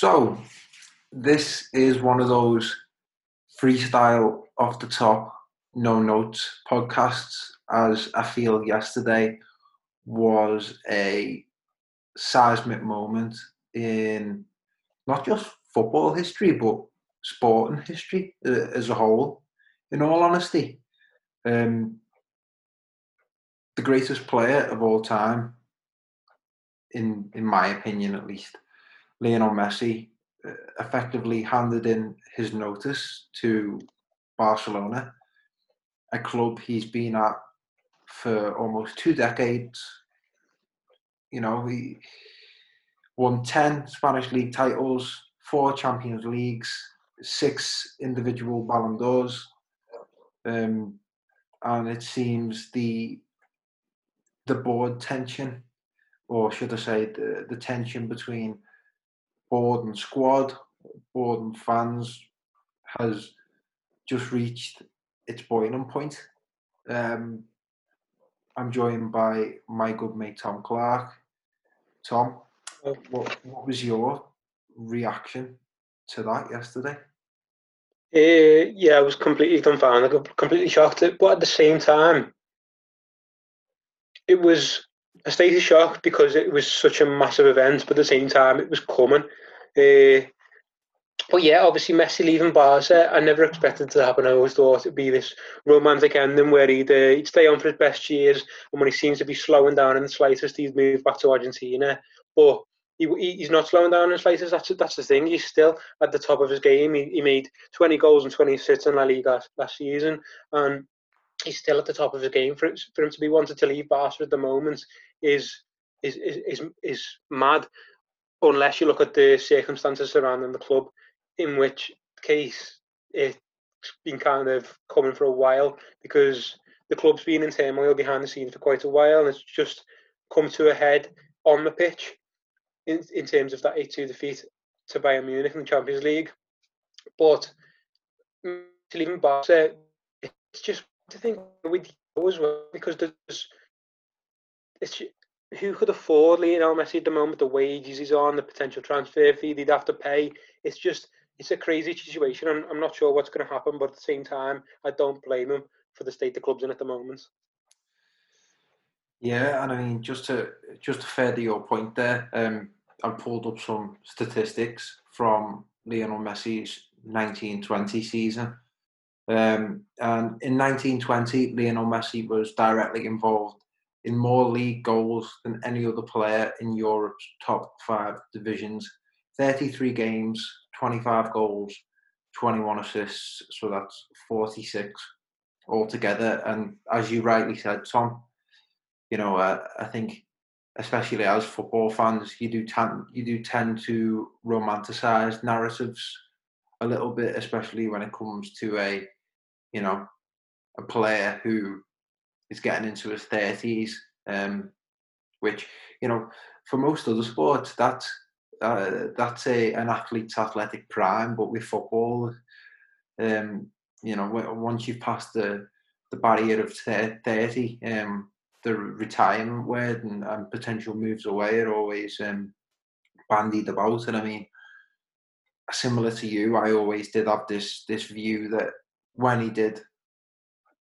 So, this is one of those freestyle off the top, no notes podcasts, as I feel yesterday was a seismic moment in not just football history, but sporting history uh, as a whole. In all honesty, um, the greatest player of all time, in in my opinion at least, Lionel Messi, uh, effectively handed in his notice to Barcelona, a club he's been at for almost two decades. You know, he won 10 Spanish league titles, four Champions Leagues, six individual Ballon d'Ors. Um, and it seems the the board tension, or should I say, the, the tension between board and squad, board and fans, has just reached its boiling point. Um, I'm joined by my good mate Tom Clarke. Tom, what, what was your reaction to that yesterday? Uh, yeah, I was completely dumbfounded, completely shocked. But at the same time, it was a state of shock because it was such a massive event. But at the same time, it was coming. Uh, but yeah, obviously Messi leaving Barca, I never expected it to happen. I always thought it'd be this romantic ending where he'd, uh, he'd stay on for his best years, and when he seems to be slowing down in the slightest, he'd move back to Argentina. But he, he's not slowing down in the. That's that's the thing. He's still at the top of his game. He, he made 20 goals and 20 assists in La Liga last season, and he's still at the top of his game. For, for him to be wanted to leave Barca at the moment is is is is, mad, unless you look at the circumstances surrounding the club in which case it's been kind of coming for a while because the club's been in turmoil behind the scenes for quite a while and it's just come to a head on the pitch in, in terms of that 8-2 defeat to Bayern Munich in the Champions League. But to leaving Barca, it's just to think you as well because there's it's who could afford Lionel Messi at the moment, the wages he's on, the potential transfer fee they'd have to pay. It's just it's a crazy situation. I'm, I'm not sure what's going to happen, but at the same time, I don't blame him for the state the club's in at the moment. Yeah, and I mean just to just to further your point there, um, I pulled up some statistics from Lionel Messi's 1920 season. Um, and in 1920, Lionel Messi was directly involved in more league goals than any other player in Europe's top five divisions. 33 games, 25 goals, 21 assists, so that's 46 altogether. And as you rightly said, Tom, you know, uh, I think especially as football fans, you do tend you do tend to romanticize narratives a little bit, especially when it comes to a you know a player who is getting into his thirties, um, which you know for most other sports that's uh, that's a an athlete's athletic prime, but with football, um, you know, once you've passed the the barrier of thirty, um, the retirement word and, and potential moves away are always um, bandied about. And I mean, similar to you, I always did have this this view that when he did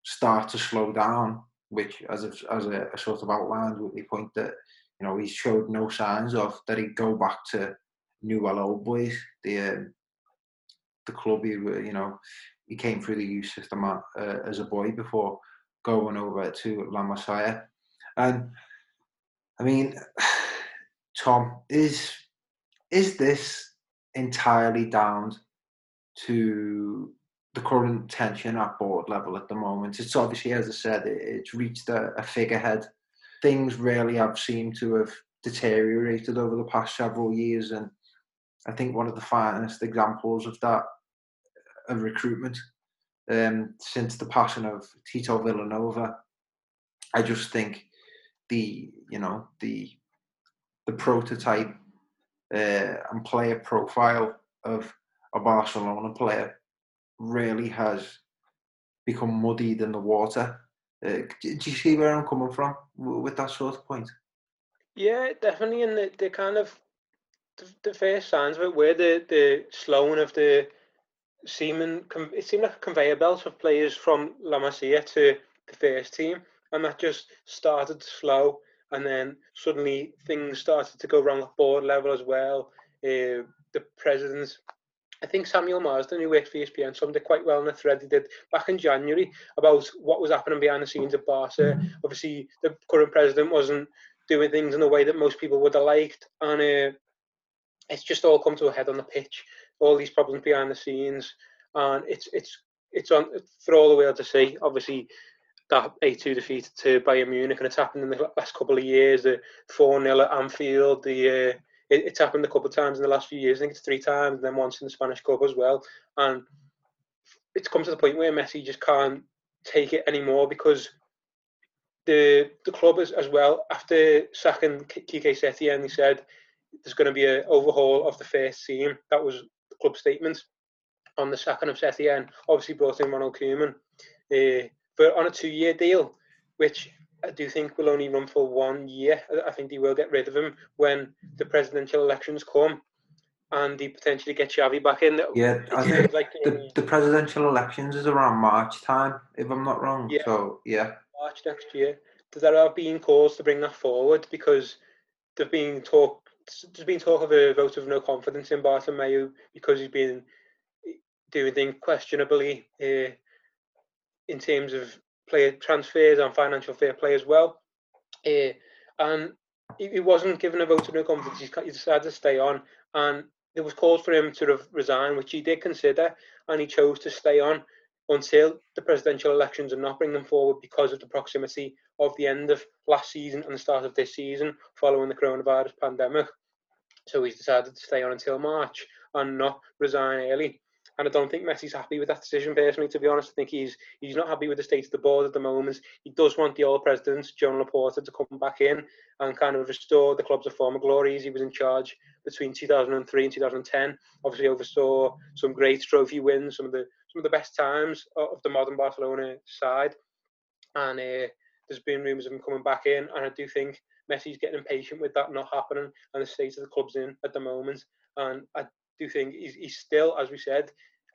start to slow down, which as a, as a, a sort of outlined with the point that you know he showed no signs of that he'd go back to Newell Old Boys, the um, the club he you know he came through the youth system uh, as a boy before going over to La Masia. And I mean, Tom, is is this entirely down to the current tension at board level at the moment? It's obviously, as I said, it, it's reached a, a figurehead. Things really have seemed to have deteriorated over the past several years, and I think one of the finest examples of that of uh, recruitment um, since the passing of Tito Vilanova. I just think the you know the the prototype uh, and player profile of a Barcelona player really has become muddied in the water. Uh, do, you see where I'm coming from with that sort of point? Yeah, definitely, and the, the kind of the, the first signs of it were the the slowing of the seeming. It seemed like a conveyor belt of players from La Masia to the first team, and that just started to slow, and then suddenly things started to go wrong at board level as well. Uh, the president I think Samuel Marsden, who works for ESPN, summed it quite well in a thread he did back in January about what was happening behind the scenes at Barca. Obviously, the current president wasn't doing things in the way that most people would have liked, and uh, it's just all come to a head on the pitch. All these problems behind the scenes, and it's it's it's on for all the world to see. Obviously, that 8-2 defeat to Bayern Munich, and it's happened in the last couple of years. The 4-0 at Anfield, the uh, it, it's happened a couple of times in the last few years. I think it's three times, and then once in the Spanish Cup as well. And it's come to the point where Messi just can't take it anymore because the the club as, as well after sacking Quique Setien, he said there's going to be an overhaul of the first team. That was the club statement on the sacking of Setien. Obviously brought in Ronald Koeman, uh, but on a two-year deal, which I do think will only run for one year. I think they will get rid of him when the presidential elections come and they potentially get Xavi back in. Yeah, I think like the, the presidential elections is around March time, if I'm not wrong. Yeah. So, yeah. March next year. There have been calls to bring that forward because there's been talk there's been talk of a vote of no confidence in Bartomeu because he's been doing things questionably uh, in terms of player transfers and financial fair play as well. Uh, and he, wasn't given a vote of no confidence. He decided to stay on, and there was calls for him to resign, which he did consider, and he chose to stay on until the presidential elections and not bring them forward because of the proximity of the end of last season and the start of this season following the coronavirus pandemic. So he's decided to stay on until March and not resign early and I don't think Messi's happy with that decision personally. To be honest, I think he's he's not happy with the state of the board at the moment. He does want the old president, Joan Laporta, to come back in and kind of restore the club's former glories. He was in charge between 2003 and 2010. Obviously, oversaw some great trophy wins, some of the some of the best times of the modern Barcelona side, and uh, there's been rumours of him coming back in, and I do think Messi's getting impatient with that not happening and the state of the club's in at the moment. And I do think he's, he's still, as we said,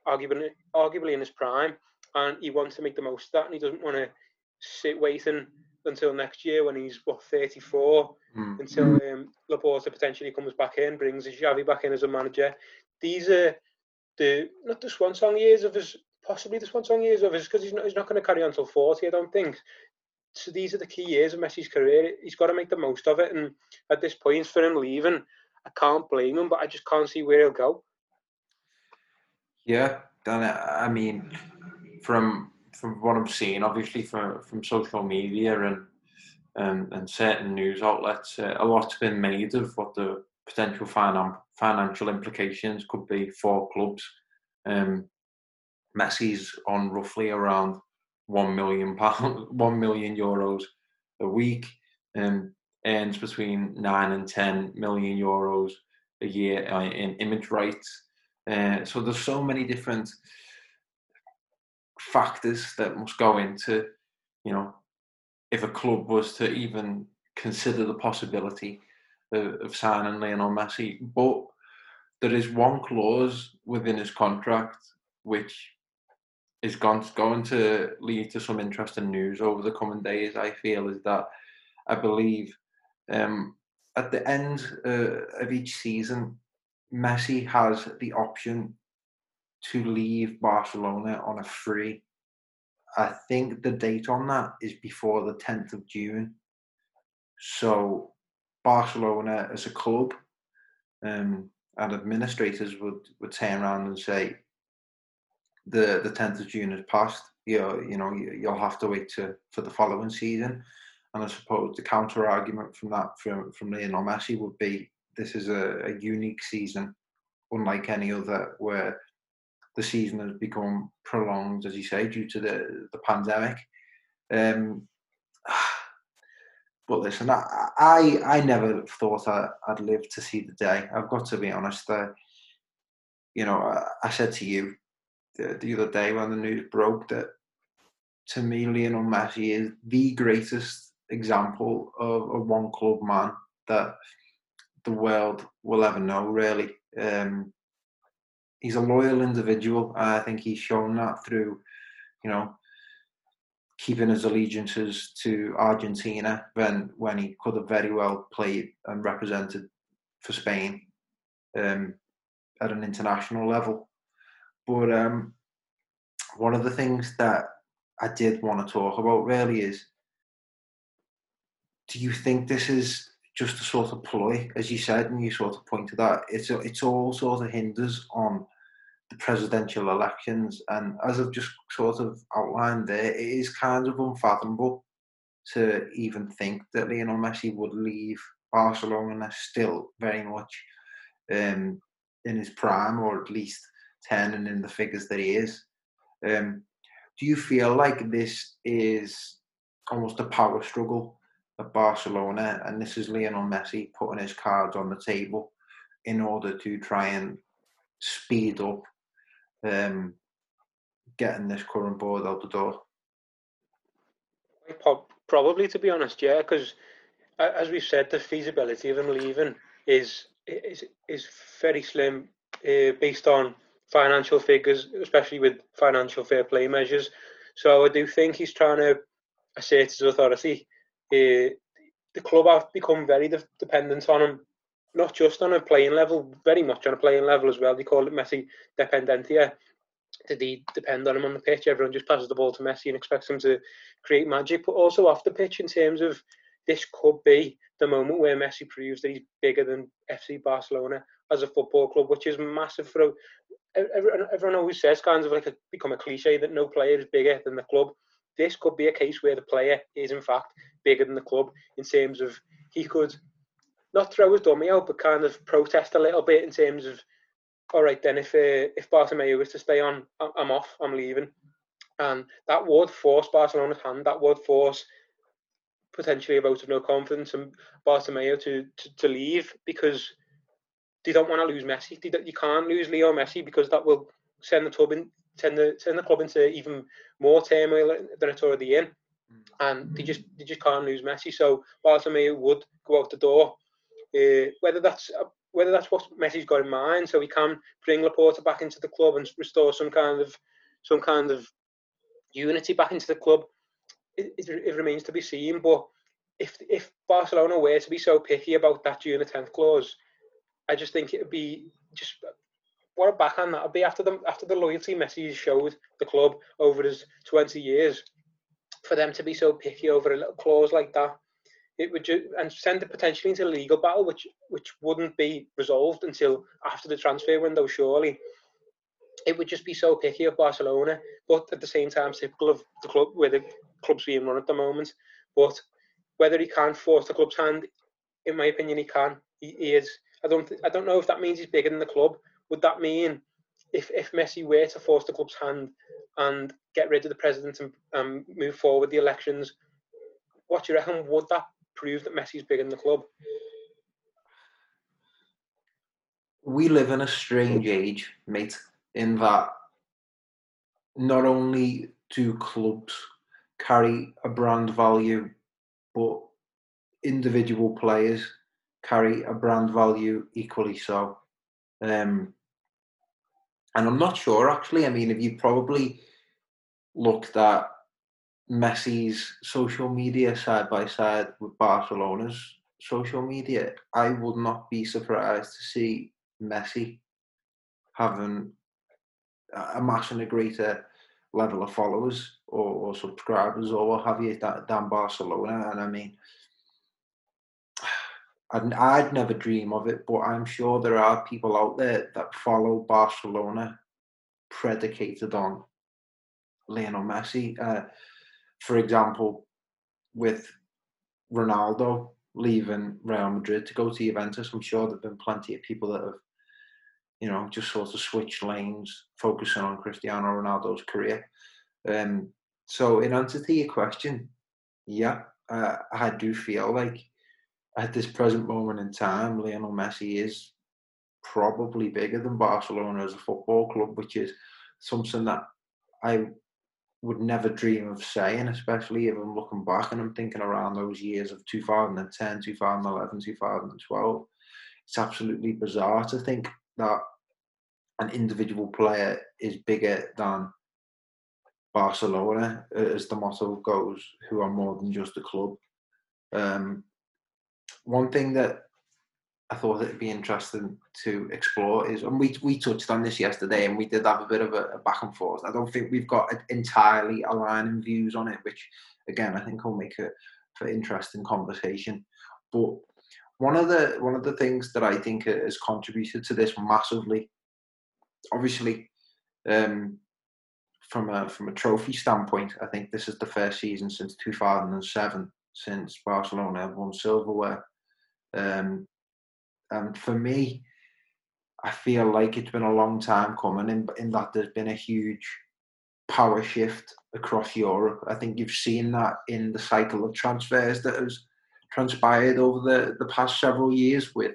arguably, arguably in his prime, and he wants to make the most of that, and he doesn't want to sit waiting until next year when he's what 34 mm. until um, Laporta potentially comes back in, brings Xavi back in as a manager. These are the not the swan song years of his, possibly the swan song years of his, because he's not he's not going to carry on until 40, I don't think. So these are the key years of Messi's career. He's got to make the most of it, and at this point, for him leaving, I can't blame him, but I just can't see where he'll go. Yeah, and I mean, from from what I'm seeing, obviously from from social media and and, and certain news outlets, uh, a lot's been made of what the potential finan- financial implications could be for clubs. Um, Messi's on roughly around one million pound, one million euros a week. and earns between nine and ten million euros a year uh, in image rights. Uh, so there's so many different factors that must go into, you know, if a club was to even consider the possibility of, of signing Lionel Messi. But there is one clause within his contract which is going going to lead to some interesting news over the coming days. I feel is that I believe um, at the end uh, of each season, Messi has the option to leave Barcelona on a free. I think the date on that is before the 10th of June. So Barcelona as a club um, and administrators would, would turn around and say the the 10th of June has passed. You know, you know you'll have to wait to, for the following season. And I suppose the counter argument from that from from Lionel Messi would be this is a, a unique season, unlike any other, where the season has become prolonged, as you say, due to the the pandemic. Um, but listen, I, I, I never thought I, would live to see the day. I've got to be honest. Uh, you know, I, I, said to you the, the other day when the news broke that to me, Lionel Messi is the greatest example of a one club man that the world will ever know. Really, um, he's a loyal individual. I think he's shown that through, you know, keeping his allegiances to Argentina when when he could have very well played and represented for Spain um, at an international level. But um, one of the things that I did want to talk about really is do you think this is just a sort of ploy, as you said, and you sort of pointed out, it's it's all sort of hinders on the presidential elections, and as I've just sort of outlined there, it is kind of unfathomable to even think that Lionel Messi would leave Barcelona still very much um, in his prime, or at least turning in the figures that he is. Um, do you feel like this is almost a power struggle at Barcelona, and this is Lionel Messi putting his cards on the table in order to try and speed up um, getting this current board out the door? Probably, to be honest, yeah, because as we've said, the feasibility of him leaving is is is very slim, uh, based on financial figures, especially with financial fair play measures. So I do think he's trying to assert his authority. Uh, the club have become very de- dependent on him, not just on a playing level, very much on a playing level as well. They call it Messi dependencia. They depend on him on the pitch. Everyone just passes the ball to Messi and expects him to create magic, but also off the pitch in terms of this could be the moment where Messi proves that he's bigger than FC Barcelona as a football club, which is massive for everyone, everyone always says kind of like a, become a cliche that no player is bigger than the club. This could be a case where the player is in fact bigger than the club in terms of he could not throw his dummy out, but kind of protest a little bit in terms of, all right, then if uh, if Bartomeu is to stay on, I'm off, I'm leaving, and that would force Barcelona's hand. That would force potentially a vote of no confidence and Bartomeu to, to, to leave because they don't want to lose Messi. You can't lose Leo Messi because that will send the club in, send the send the club into even more turmoil than it's already in, mm. and they just they just can't lose Messi. So Bartomeu would go out the door. Uh, whether that's uh, whether that's what Messi's got in mind, so he can bring Laporta back into the club and restore some kind of some kind of unity back into the club, it, it, it remains to be seen. But if if Barcelona were to be so picky about that June the tenth clause, I just think it would be just what a backhand that would be after the after the loyalty Messi showed the club over his twenty years. For them to be so picky over a little clause like that, it would just and send it potentially into a legal battle, which which wouldn't be resolved until after the transfer window. Surely, it would just be so picky of Barcelona, but at the same time, typical of the club where the club's being run at the moment. But whether he can force the club's hand, in my opinion, he can. He, he is I don't th- I don't know if that means he's bigger than the club. Would that mean if if Messi were to force the club's hand and get rid of the president and um, move forward the elections, what do you reckon? Would that prove that Messi's bigger than the club? We live in a strange age, mate, in that not only do clubs carry a brand value, but individual players carry a brand value equally so. Um, and I'm not sure actually. I mean, if you probably looked at Messi's social media side by side with Barcelona's social media, I would not be surprised to see Messi having amassing a greater level of followers or, or subscribers or what have you than Barcelona. And I mean, I'd, I'd never dream of it, but I'm sure there are people out there that follow Barcelona predicated on Lionel Messi. Uh, for example, with Ronaldo leaving Real Madrid to go to Juventus, I'm sure there've been plenty of people that have, you know, just sort of switched lanes, focusing on Cristiano Ronaldo's career. Um, so, in answer to your question, yeah, uh, I do feel like at this present moment in time, Lionel Messi is probably bigger than Barcelona as a football club, which is something that I would never dream of saying, especially if I'm looking back and I'm thinking around those years of 2010, 2011, 2012. it's absolutely bizarre to think that an individual player is bigger than Barcelona, as the motto goes, who are more than just a club. Um, one thing that I thought it'd be interesting to explore is, and we we touched on this yesterday, and we did have a bit of a, a back and forth. I don't think we've got entirely aligning views on it, which again I think will make it for interesting conversation. But one of the one of the things that I think has contributed to this massively, obviously, um, from a from a trophy standpoint, I think this is the first season since 2007 since Barcelona have won silverware. Um, and for me, I feel like it's been a long time coming in, in that there's been a huge power shift across Europe. I think you've seen that in the cycle of transfers that has transpired over the, the past several years with,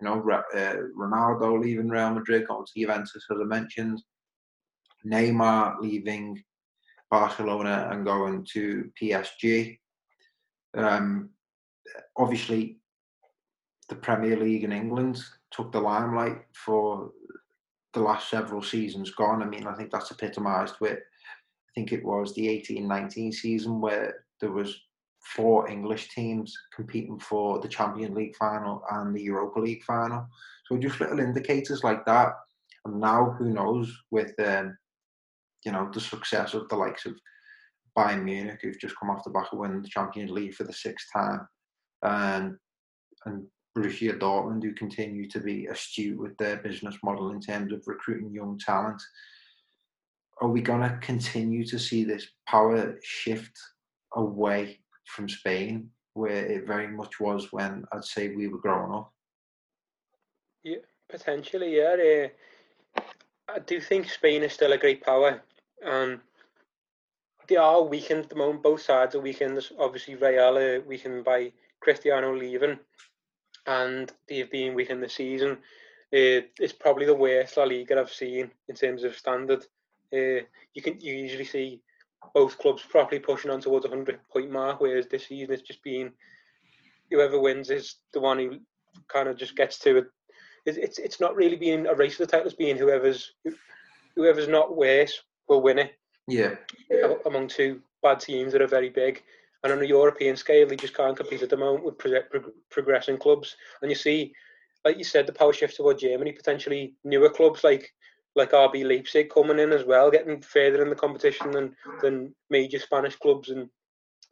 you know, uh, Ronaldo leaving Real Madrid, going to Juventus, as I mentioned, Neymar leaving Barcelona and going to PSG. Um, obviously, the Premier League in England took the limelight for the last several seasons gone. I mean, I think that's epitomised with, I think it was the 18-19 season where there was four English teams competing for the Champions League final and the Europa League final. So just little indicators like that. And now, who knows, with um, you know the success of the likes of Bayern Munich, who've just come off the back of winning the Champions League for the sixth time, and and Borussia Dortmund, who continue to be astute with their business model in terms of recruiting young talent. Are we going to continue to see this power shift away from Spain, where it very much was when I'd say we were growing up? Yeah, potentially, yeah. Uh, I do think Spain is still a great power. and they are weakened at the moment. Both sides are weakened. Obviously, Real are weakened by Cristiano leaving and they've been weakened this season. Uh, it's probably the worst La Liga I've seen in terms of standard. Uh, you can you usually see both clubs properly pushing on towards a hundred point mark, whereas this season it's just been whoever wins is the one who kind of just gets to it. It's it's not really being a race for the title; it's being whoever's whoever's not worse will win it. Yeah, among two bad teams that are very big. And on a European scale, they just can't compete at the moment with pro- pro- progressing clubs. And you see, like you said, the power shift toward Germany, potentially newer clubs like like RB Leipzig coming in as well, getting further in the competition than than major Spanish clubs, and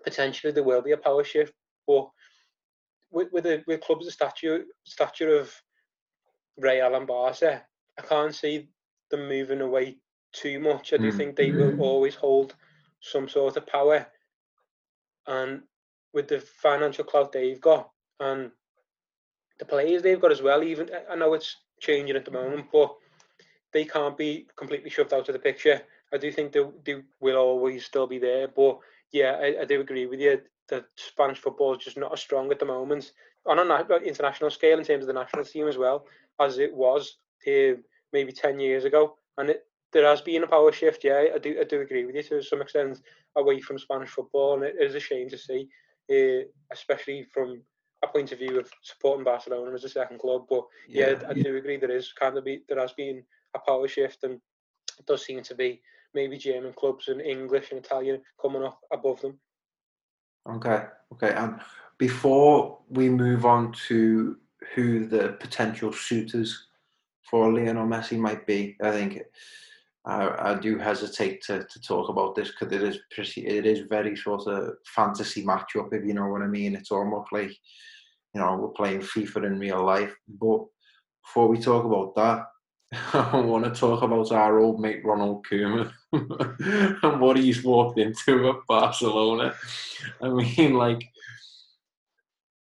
potentially there will be a power shift. But with with, a, with clubs the stature stature of Real and Barca, I can't see them moving away too much. I do mm. think they will always hold some sort of power and with the financial clout they've got and the players they've got as well, even I know it's changing at the moment, but they can't be completely shoved out of the picture. I do think they, they will always still be there, but yeah, I, I do agree with you that Spanish football is just not as strong at the moment on an international scale in terms of the national team as well as it was uh, maybe 10 years ago. And it, there has been a power shift, yeah, I do, I do agree with you to some extent away from Spanish football, and it is a shame to see, uh, especially from a point of view of supporting Barcelona as a second club. But yeah, yeah I do agree there is kind of be there has been a power shift, and it does seem to be maybe German clubs and English and Italian coming up above them. Okay, okay, and before we move on to who the potential suitors for Lionel Messi might be, I think I, I do hesitate to, to talk about this because it is pretty, it is very sort of fantasy matchup if you know what I mean. It's almost like you know we're playing FIFA in real life. But before we talk about that, I want to talk about our old mate Ronald Koeman and what he's walked into at Barcelona. I mean, like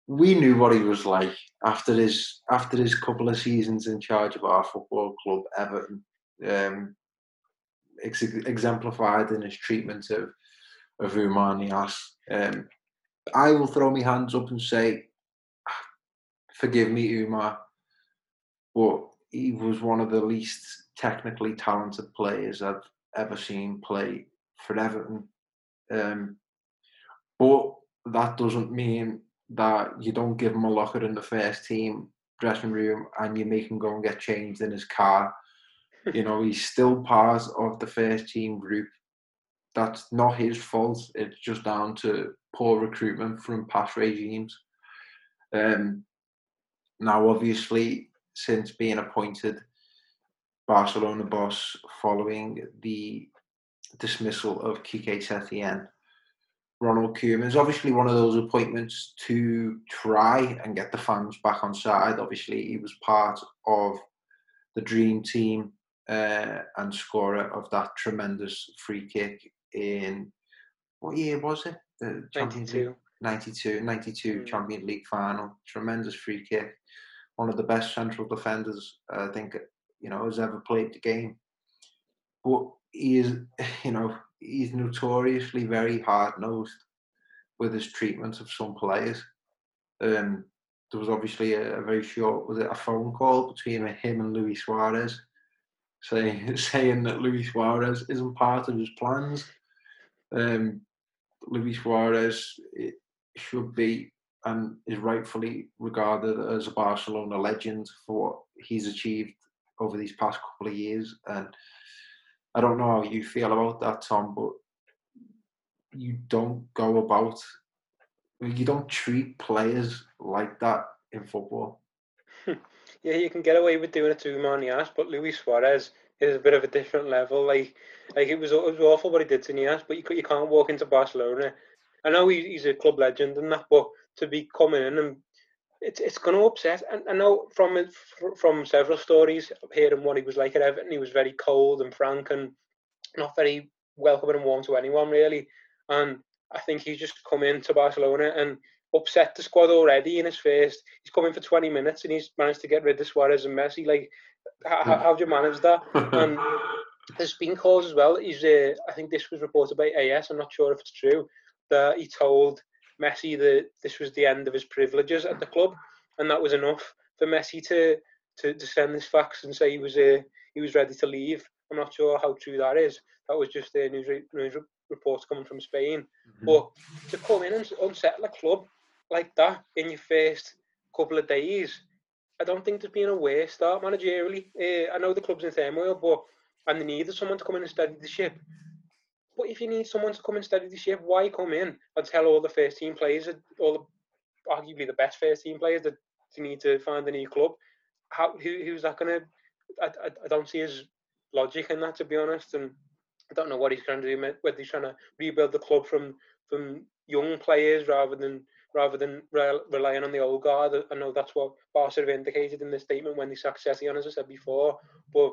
we knew what he was like after his after his couple of seasons in charge of our football club, Everton. Um, ex- exemplified in his treatment of of Oumar Niasse. Um, I will throw my hands up and say, forgive me, Oumar, but he was one of the least technically talented players I've ever seen play for Everton. Um, but that doesn't mean that you don't give him a locker in the first team dressing room and you make him go and get changed in his car. You know, he's still part of the first team group. That's not his fault. It's just down to poor recruitment from past regimes. Um, now, obviously, since being appointed Barcelona boss following the dismissal of Quique Setien, Ronald Koeman is obviously one of those appointments to try and get the fans back on side. Obviously, he was part of the dream team uh, and scorer of that tremendous free kick in what year was it? The Champions 92. League. 92, 92 mm. Champions League final. Tremendous free kick. One of the best central defenders I think you know has ever played the game. But he is, you know, he's notoriously very hard nosed with his treatment of some players. Um, there was obviously a, a, very short, was it a phone call between him and Luis Suarez, saying saying that Luis Suarez isn't part of his plans. Um, Luis Suarez should be and is rightfully regarded as a Barcelona legend for what he's achieved over these past couple of years. And I don't know how you feel about that, Tom, but you don't go about, you don't treat players like that in football. yeah, you can get away with doing it to Manias, but Luis Suarez is a bit of a different level. Like, like it was it was awful what he did to Niasse, but you you can't walk into Barcelona. I know he's a club legend and that, but to be coming in and it's it's going to upset. And I know from from several stories, hearing what he was like at Everton, he was very cold and frank and not very welcoming and warm to anyone really. And I think he's just come into Barcelona and upset the squad already in his first. He's coming for 20 minutes and he's managed to get rid of Suarez and Messi. Like, how, how do you manage that? and there's been calls as well. He's, uh, I think this was reported by AS. I'm not sure if it's true that he told Messi that this was the end of his privileges at the club, and that was enough for Messi to to, to send this fax and say he was uh, he was ready to leave. I'm not sure how true that is. That was just a news, re- news reports coming from Spain. Mm-hmm. But to come in and unsettle a club like that in your first couple of days, I don't think there's been a worse start managerially. Uh, I know the club's in turmoil, but and they needed someone to come in and steady the ship. But if you need someone to come and steady the ship, why come in and tell all the first team players, all the arguably the best first team players, that you need to find a new club? How who, who's that going to? I, I don't see his logic in that, to be honest. And I don't know what he's trying to do. Whether he's trying to rebuild the club from from young players rather than rather than re- relying on the old guard. I know that's what Barca have indicated in the statement when they sacked Setien, as I said before. But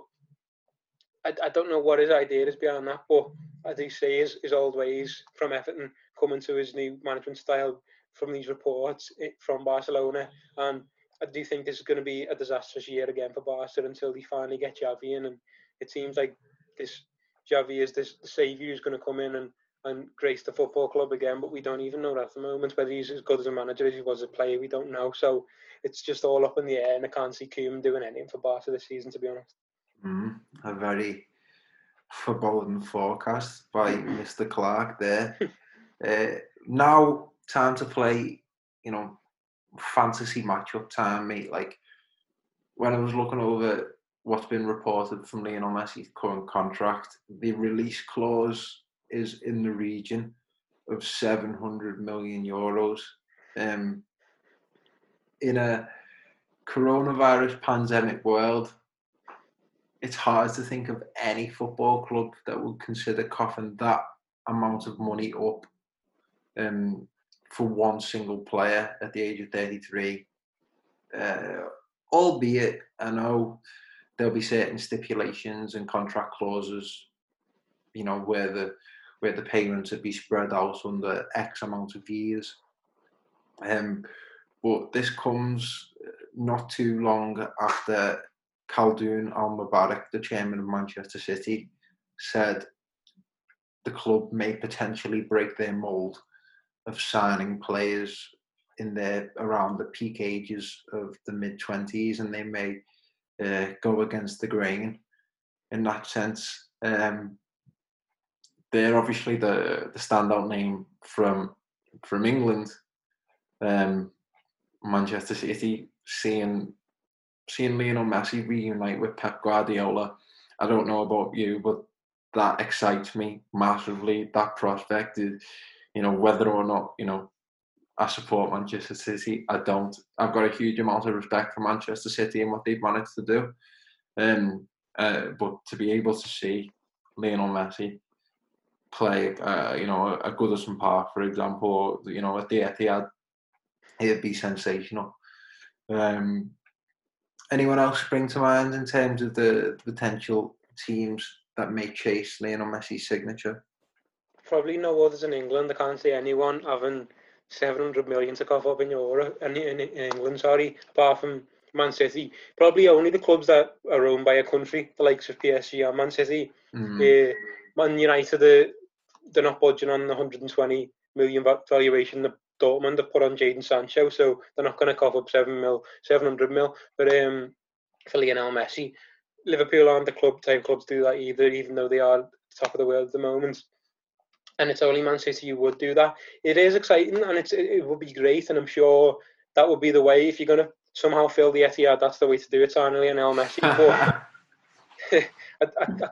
I, I don't know what his idea is behind that. But as he says, his old ways from Everton coming to his new management style from these reports eh, from Barcelona. And I do think this is going to be a disastrous year again for Barca until they finally get Xavi in. And it seems like this Xavi is this the saviour who's going to come in and, and grace the football club again. But we don't even know that at the moment. Whether he's as good as a manager as he was a player, we don't know. So it's just all up in the air. And I can't see Koeman doing anything for Barca this season, to be honest. Mm, a very foreboding forecast by Mr. Clarke there. uh, now, time to play, you know, fantasy matchup time, mate. Like, when I was looking over what's been reported from Lionel Messi's current contract, the release clause is in the region of 700 million euros. Um, in a coronavirus pandemic world, it's hard to think of any football club that would consider coughing that amount of money up um, for one single player at the age of 33. Uh, albeit, I know there'll be certain stipulations and contract clauses, you know, where the where the payments would be spread out under X amount of years. Um, but this comes not too long after Khaldoon Al Mubarak, the chairman of Manchester City, said the club may potentially break their mould of signing players in their around the peak ages of the mid twenties, and they may uh, go against the grain in that sense. Um, they're obviously the the standout name from from England. Um, Manchester City seeing seeing Lionel Messi reunite with Pep Guardiola, I don't know about you, but that excites me massively. That prospect is, you know, whether or not, you know, I support Manchester City, I don't. I've got a huge amount of respect for Manchester City and what they've managed to do. Um, uh, but to be able to see Lionel Messi play, uh, you know, at Goodison Park, for example, or, you know, at the Etihad, it'd be sensational. Um, anyone else spring to mind in terms of the potential teams that may chase Lionel Messi's signature? Probably no others in England. I can't see anyone having 700 million to cough up in Europe in, in, in England, sorry, apart from Man City. Probably only the clubs that are owned by a country, the likes of PSG and Man City. Mm. Uh, Man United, uh, they're not budging on the 120 million valuation that Dortmund have put on Jadon Sancho, so they're not going to cough up seven mil, 700 mil. But um, for Lionel Messi, Liverpool aren't the club type clubs do that either, even though they are top of the world at the moment. And it's only Man City who would do that. It is exciting and it's it would be great, and I'm sure that would be the way if you're going to somehow fill the Etihad. That's the way to do it. On Lionel Messi, but I,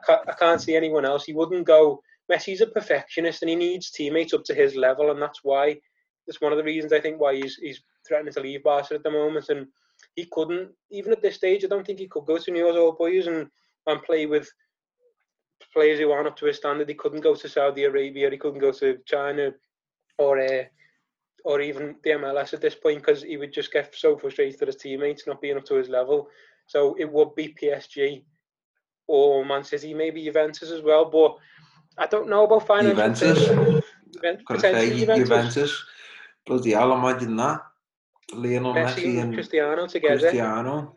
I, I can't see anyone else. He wouldn't go. Messi's a perfectionist and he needs teammates up to his level, and that's why. That's one of the reasons I think why he's he's threatening to leave Barca at the moment. And he couldn't, even at this stage, I don't think he could go to New York Old Boys and, and play with players who aren't up to his standard. He couldn't go to Saudi Arabia, he couldn't go to China or uh, or even the MLS at this point because he would just get so frustrated at his teammates not being up to his level. So it would be PSG or Man City, maybe Juventus as well. But I don't know about financial. Juventus. Juventus. Juventus. Bloody hell, imagine that. Lionel Messi, Messi and Cristiano together. Cristiano.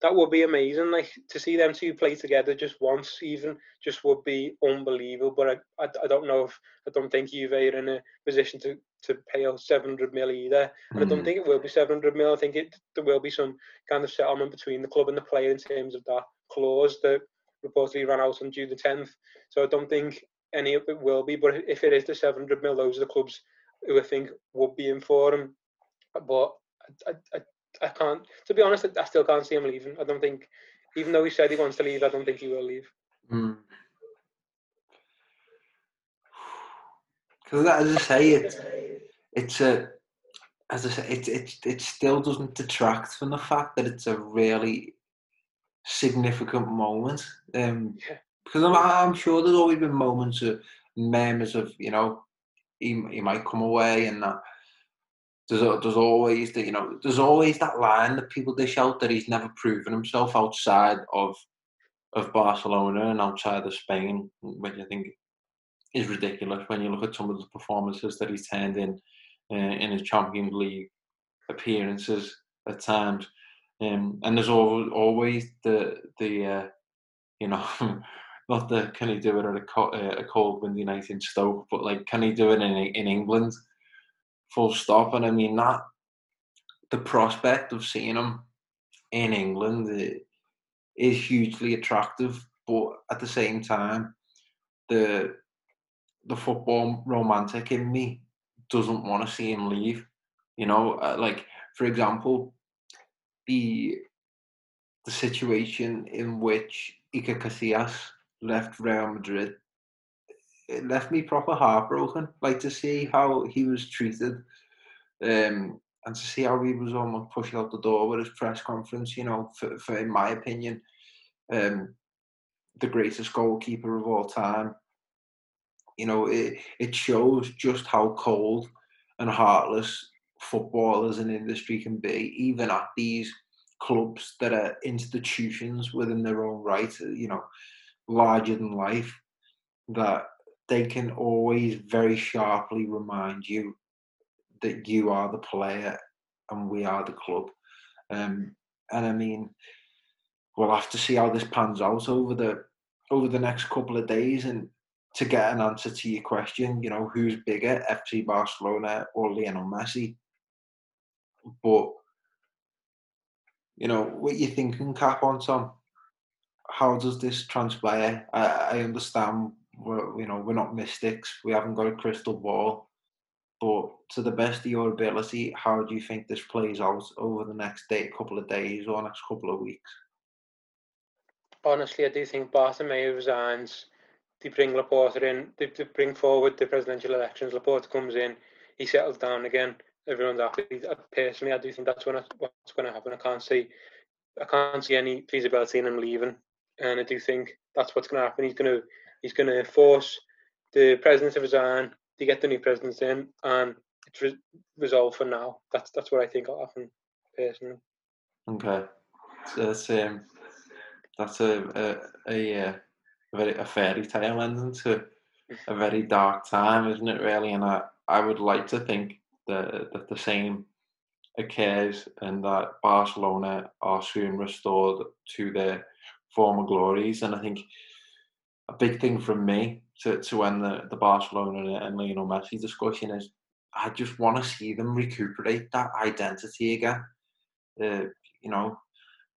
That would be amazing. Like to see them two play together just once, even just would be unbelievable. But I, I, I don't know if I don't think Juve are in a position to to pay out 700 mil either. And mm. I don't hmm. think it will be 700 mil. I think it there will be some kind of settlement between the club and the player in terms of that clause that reportedly ran out on June the 10th. So I don't think any of it will be. But if it is the 700 mil, those are the clubs who I think would be in for him. But I, I, I can't. To be honest, I still can't see him leaving. I don't think, even though he said he wants to leave, I don't think he will leave. Because mm. as I say, it's it's a as I say, it, it it still doesn't detract from the fact that it's a really significant moment. Um, yeah. Because I'm, I'm sure there's always been moments of memories of you know he he might come away and that there's there's always the, you know there's always that line that people dish out that he's never proven himself outside of of Barcelona and outside of Spain, which I think is ridiculous when you look at some of the performances that he's turned in uh, in his Champions League appearances at times. Um, and there's always, always the the uh, you know not the can he do it at a, co- uh, a cold windy night in Stoke, but like can he do it in in England? full stop. And I mean that the prospect of seeing him in England is hugely attractive, but at the same time, the the football romantic in me doesn't want to see him leave. You know, uh, like for example, the the situation in which Iker Casillas left Real Madrid it left me proper heartbroken. Like to see how he was treated, um, and to see how he was almost pushed out the door with his press conference. You know, for, for in my opinion, um, the greatest goalkeeper of all time. You know, it it shows just how cold and heartless football as an industry can be, even at these clubs that are institutions within their own right. You know, larger than life. That they can always very sharply remind you that you are the player and we are the club. Um, and I mean, we'll have to see how this pans out over the over the next couple of days and to get an answer to your question, you know, who's bigger, FC Barcelona or Lionel Messi? But you know, what you thinking, Cap on Tom? How does this transpire? I, I understand we're, you know, we're not mystics. We haven't got a crystal ball. but to the best of your ability, how do you think this plays out over the next day, couple of days or next couple of weeks? Honestly, I do think Bartomeu resigns. They bring Laporta in. They, they bring forward the presidential elections. Laporta comes in. He settles down again. Everyone's happy. Personally, I do think that's when I, what's going to happen. I can't see, I can't see any feasibility in him leaving, and I do think that's what's going to happen. He's going to, he's going to force the president to resign to get the new president in, and it's re- resolved for now. That's that's what I think will happen personally. Okay, that's um, that's a a, a, uh, a very a fairy tale ending to a very dark time, isn't it? Really, and I I would like to think that that the same occurs and that Barcelona are soon restored to their former glories, and I think a big thing from me to, to end the, the Barcelona and Lionel Messi discussion is I just want to see them recuperate that identity again. Uh, you know,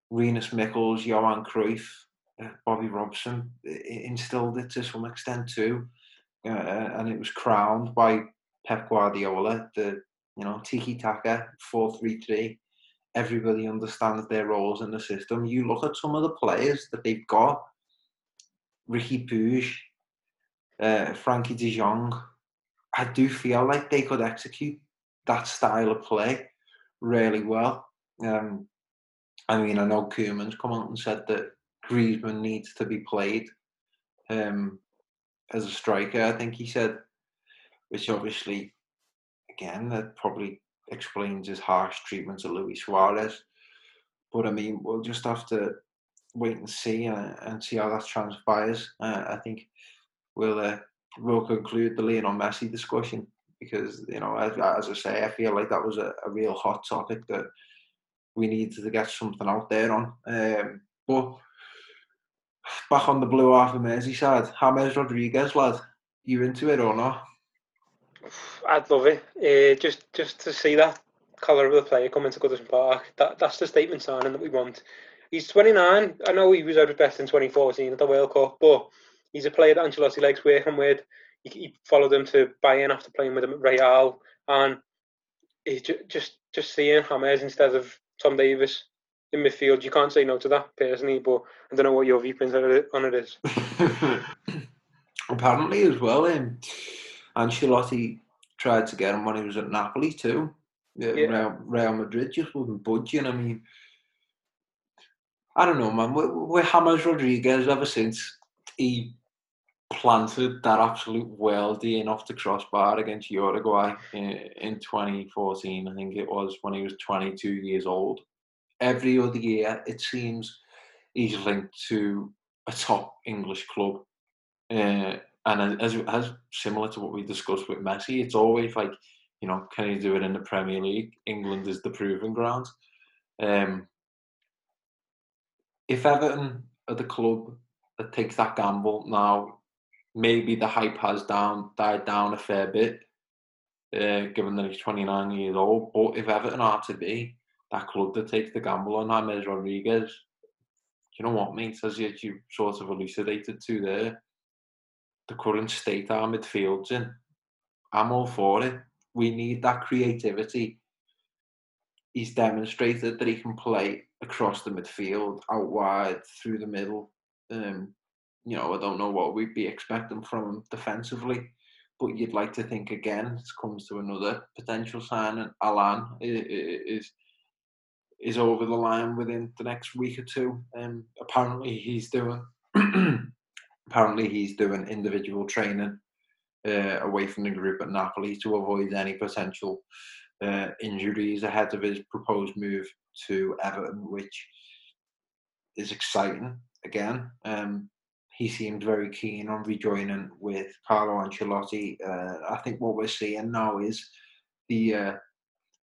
Rinus Michels, Johan Cruyff, uh, Bobby Robson instilled it to some extent too, uh, and it was crowned by Pep Guardiola. The you know tiki taka four three three. Everybody understands their roles in the system. You look at some of the players that they've got. Riqui Puig, uh, Frenkie De Jong, I do feel like they could execute that style of play really well. Um, I mean, I know Koeman's come out and said that Griezmann needs to be played um, as a striker. I think he said, which obviously, again, that probably explains his harsh treatment of Luis Suarez. But I mean, we'll just have to wait and see uh, and see how that transpires. Uh, I think we'll uh, we'll conclude the Lionel Messi discussion because you know, as, as I say, I feel like that was a, a, real hot topic that we needed to get something out there on. Um, but back on the blue half of Merseyside, James Rodriguez, lad, you into it or not? I'd love it. Uh, just just to see that colour of the player coming to Goodison Park. That that's the statement signing that we want. He's 29. I know he was at his best in 2014 at the World Cup, but he's a player that Ancelotti likes working with. He, he followed him to Bayern after playing with him at Real, and he just just seeing James instead of Tom Davies in midfield, you can't say no to that personally. But I don't know what your viewpoint on it is. Apparently, as well, um, Ancelotti tried to get him when he was at Napoli too. Yeah. Real, Real Madrid just wasn't budging. I mean, I don't know, man. We're, we're James Rodriguez ever since he planted that absolute worldie in off the crossbar against Uruguay in, in 2014. I think it was when he was 22 years old. Every other year, it seems he's linked to a top English club. Uh, and as, as similar to what we discussed with Messi, it's always like, you know, can he do it in the Premier League? England is the proving ground. Um, if Everton are the club that takes that gamble now, maybe the hype has down died down a fair bit, uh, given that he's 29 years old. But if Everton are to be that club that takes the gamble on James Rodriguez, you know what, mate, as you, you sort of elucidated to there, the current state our midfield's in, I'm all for it. We need that creativity. He's demonstrated that he can play across the midfield, out wide, through the middle. Um, you know, I don't know what we'd be expecting from him defensively, but you'd like to think again. It comes to another potential signing. Allan is is over the line within the next week or two. Um, apparently, he's doing apparently he's doing individual training uh, away from the group at Napoli to avoid any potential uh, injuries ahead of his proposed move to Everton, which is exciting again. Um, he seemed very keen on rejoining with Carlo Ancelotti. Uh, I think what we're seeing now is the uh,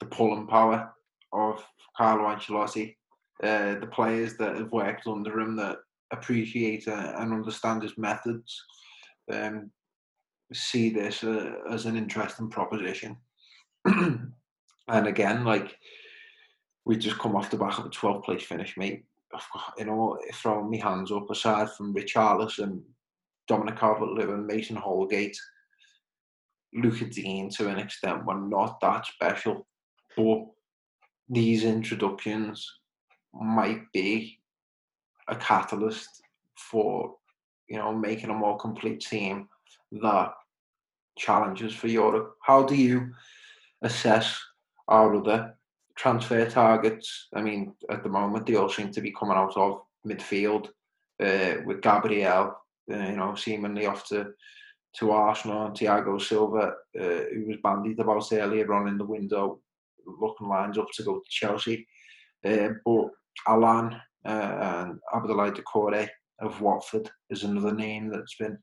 the pulling power of Carlo Ancelotti. Uh, the players that have worked under him that appreciate uh, and understand his methods um, see this uh, as an interesting proposition. and again, like we just come off the back of a 12th place finish, mate. You know, throwing my hands up aside from Richarlison, Dominic Calvert-Lewin, Mason Holgate, Lucas Digne to an extent were not that special, but these introductions might be a catalyst for you know making a more complete team that challenges for Europe. How do you assess our other transfer targets? I mean, at the moment they all seem to be coming out of midfield uh, with Gabriel, uh, you know, seemingly off to to Arsenal and Thiago Silva, uh, who was bandied about earlier on in the window, looking lines up to go to Chelsea. Uh, but Allan uh, and Abdoulaye Doucouré of Watford is another name that's been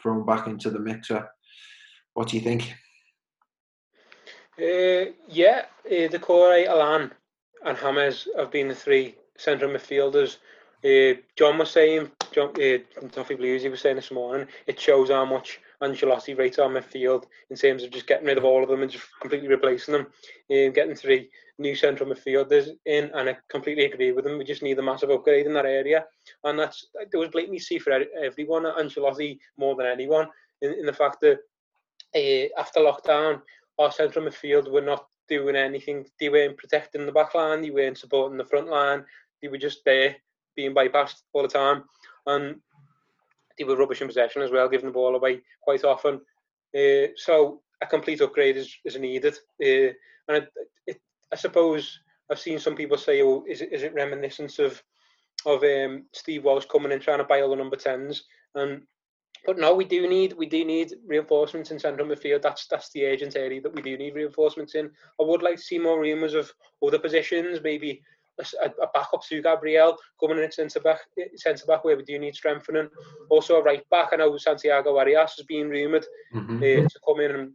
thrown back into the mixer. What do you think? Uh, yeah, uh, Doucouré, Allan, and James have been the three central midfielders. Uh, John was saying, John uh, from Toffee Blues, he was saying this morning, it shows how much Ancelotti rates our midfield in terms of just getting rid of all of them and just completely replacing them, and getting three new central midfielders in, and I completely agree with them. We just need a massive upgrade in that area, and that's there was blatantly see for everyone, Ancelotti more than anyone, in, in the fact that uh, after lockdown, our central midfield were not doing anything. They weren't protecting the back line, they weren't supporting the front line, they were just there being bypassed all the time, and they were rubbish in possession as well, giving the ball away quite often. Uh, so a complete upgrade is, is needed. Uh, and it, it, I suppose I've seen some people say, "Oh, is it is it reminiscent of of um, Steve Walsh coming in trying to buy all the number tens?" And but no, we do need we do need reinforcements in central midfield. That's that's the agent area that we do need reinforcements in. I would like to see more rumours of other positions, maybe a, a backup to Gabriel coming in at centre back, centre back where we do need strengthening. Also a right back. I know Santiago Arias has been rumoured mm-hmm. uh, to come in and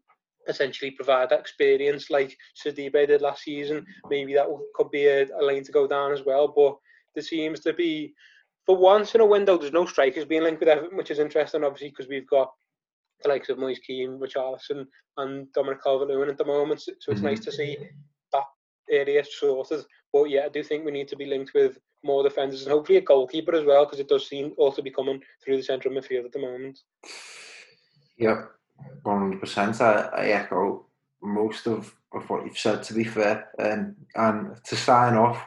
essentially provide that experience like Sidibe did last season. Maybe that could be a, a lane to go down as well. But there seems to be, for once in a window, there's no strikers being linked with Everton, which is interesting, obviously, because we've got the likes of Moise Kean, Richarlison, and Dominic Calvert-Lewin at the moment. So it's mm-hmm. nice to see that area sorted. But yeah, I do think we need to be linked with more defenders and hopefully a goalkeeper as well, because it does seem also be coming through the central midfield at the moment. Yeah, 100%. I, echo most of, of what you've said, to be fair. Um, and to sign off,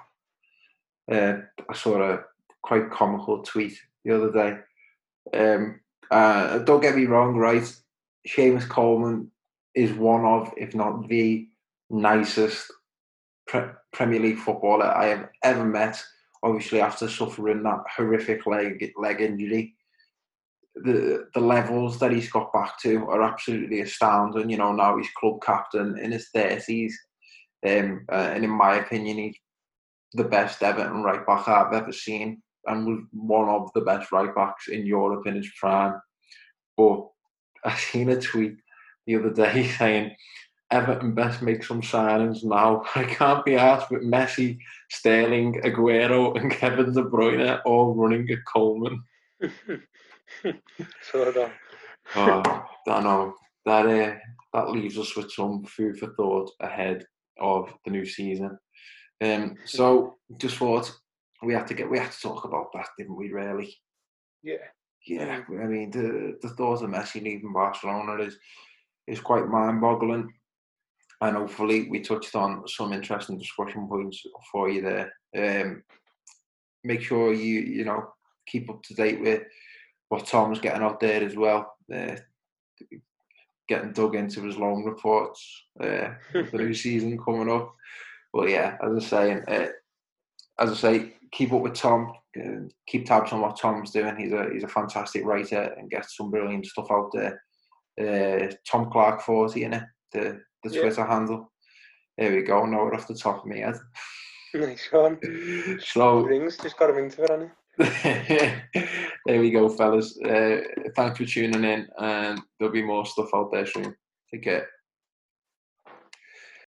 uh, I saw a quite comical tweet the other day. Um, uh, don't get me wrong, right? Seamus Coleman is one of, if not the nicest pre- Premier League footballer I have ever met. Obviously, after suffering that horrific leg leg injury, the the levels that he's got back to are absolutely astounding. You know, now he's club captain in his thirties, um, uh, and in my opinion, he's the best Everton right back I've ever seen, and was one of the best right backs in Europe in his prime. But I seen a tweet the other day saying Everton best make some signings now. I can't be asked with Messi, Sterling, Aguero, and Kevin De Bruyne all running at Coleman. so that. oh, I know that uh, that leaves us with some food for thought ahead of the new season. Um, so just thought we had to get we had to talk about that, didn't we? Really? Yeah. Yeah. I mean, the the thought of Messi leaving Barcelona is is quite mind-boggling and hopefully we touched on some interesting discussion points for you there. Um, make sure you you know keep up to date with what Tom's getting out there as well. Uh, getting dug into his long reports uh, new season coming up. But yeah, as I say, uh, as I say, keep up with Tom. Uh, keep tabs on what Tom's doing. He's a he's a fantastic writer and gets some brilliant stuff out there. Uh, Tom Clarke forty in it. The the Twitter yeah. handle. There we go. Now we're off the top of my head. Nice one. so rings, just got a ring to it on there we go, fellas. Uh, thanks for tuning in, and there'll be more stuff out there soon. Take care.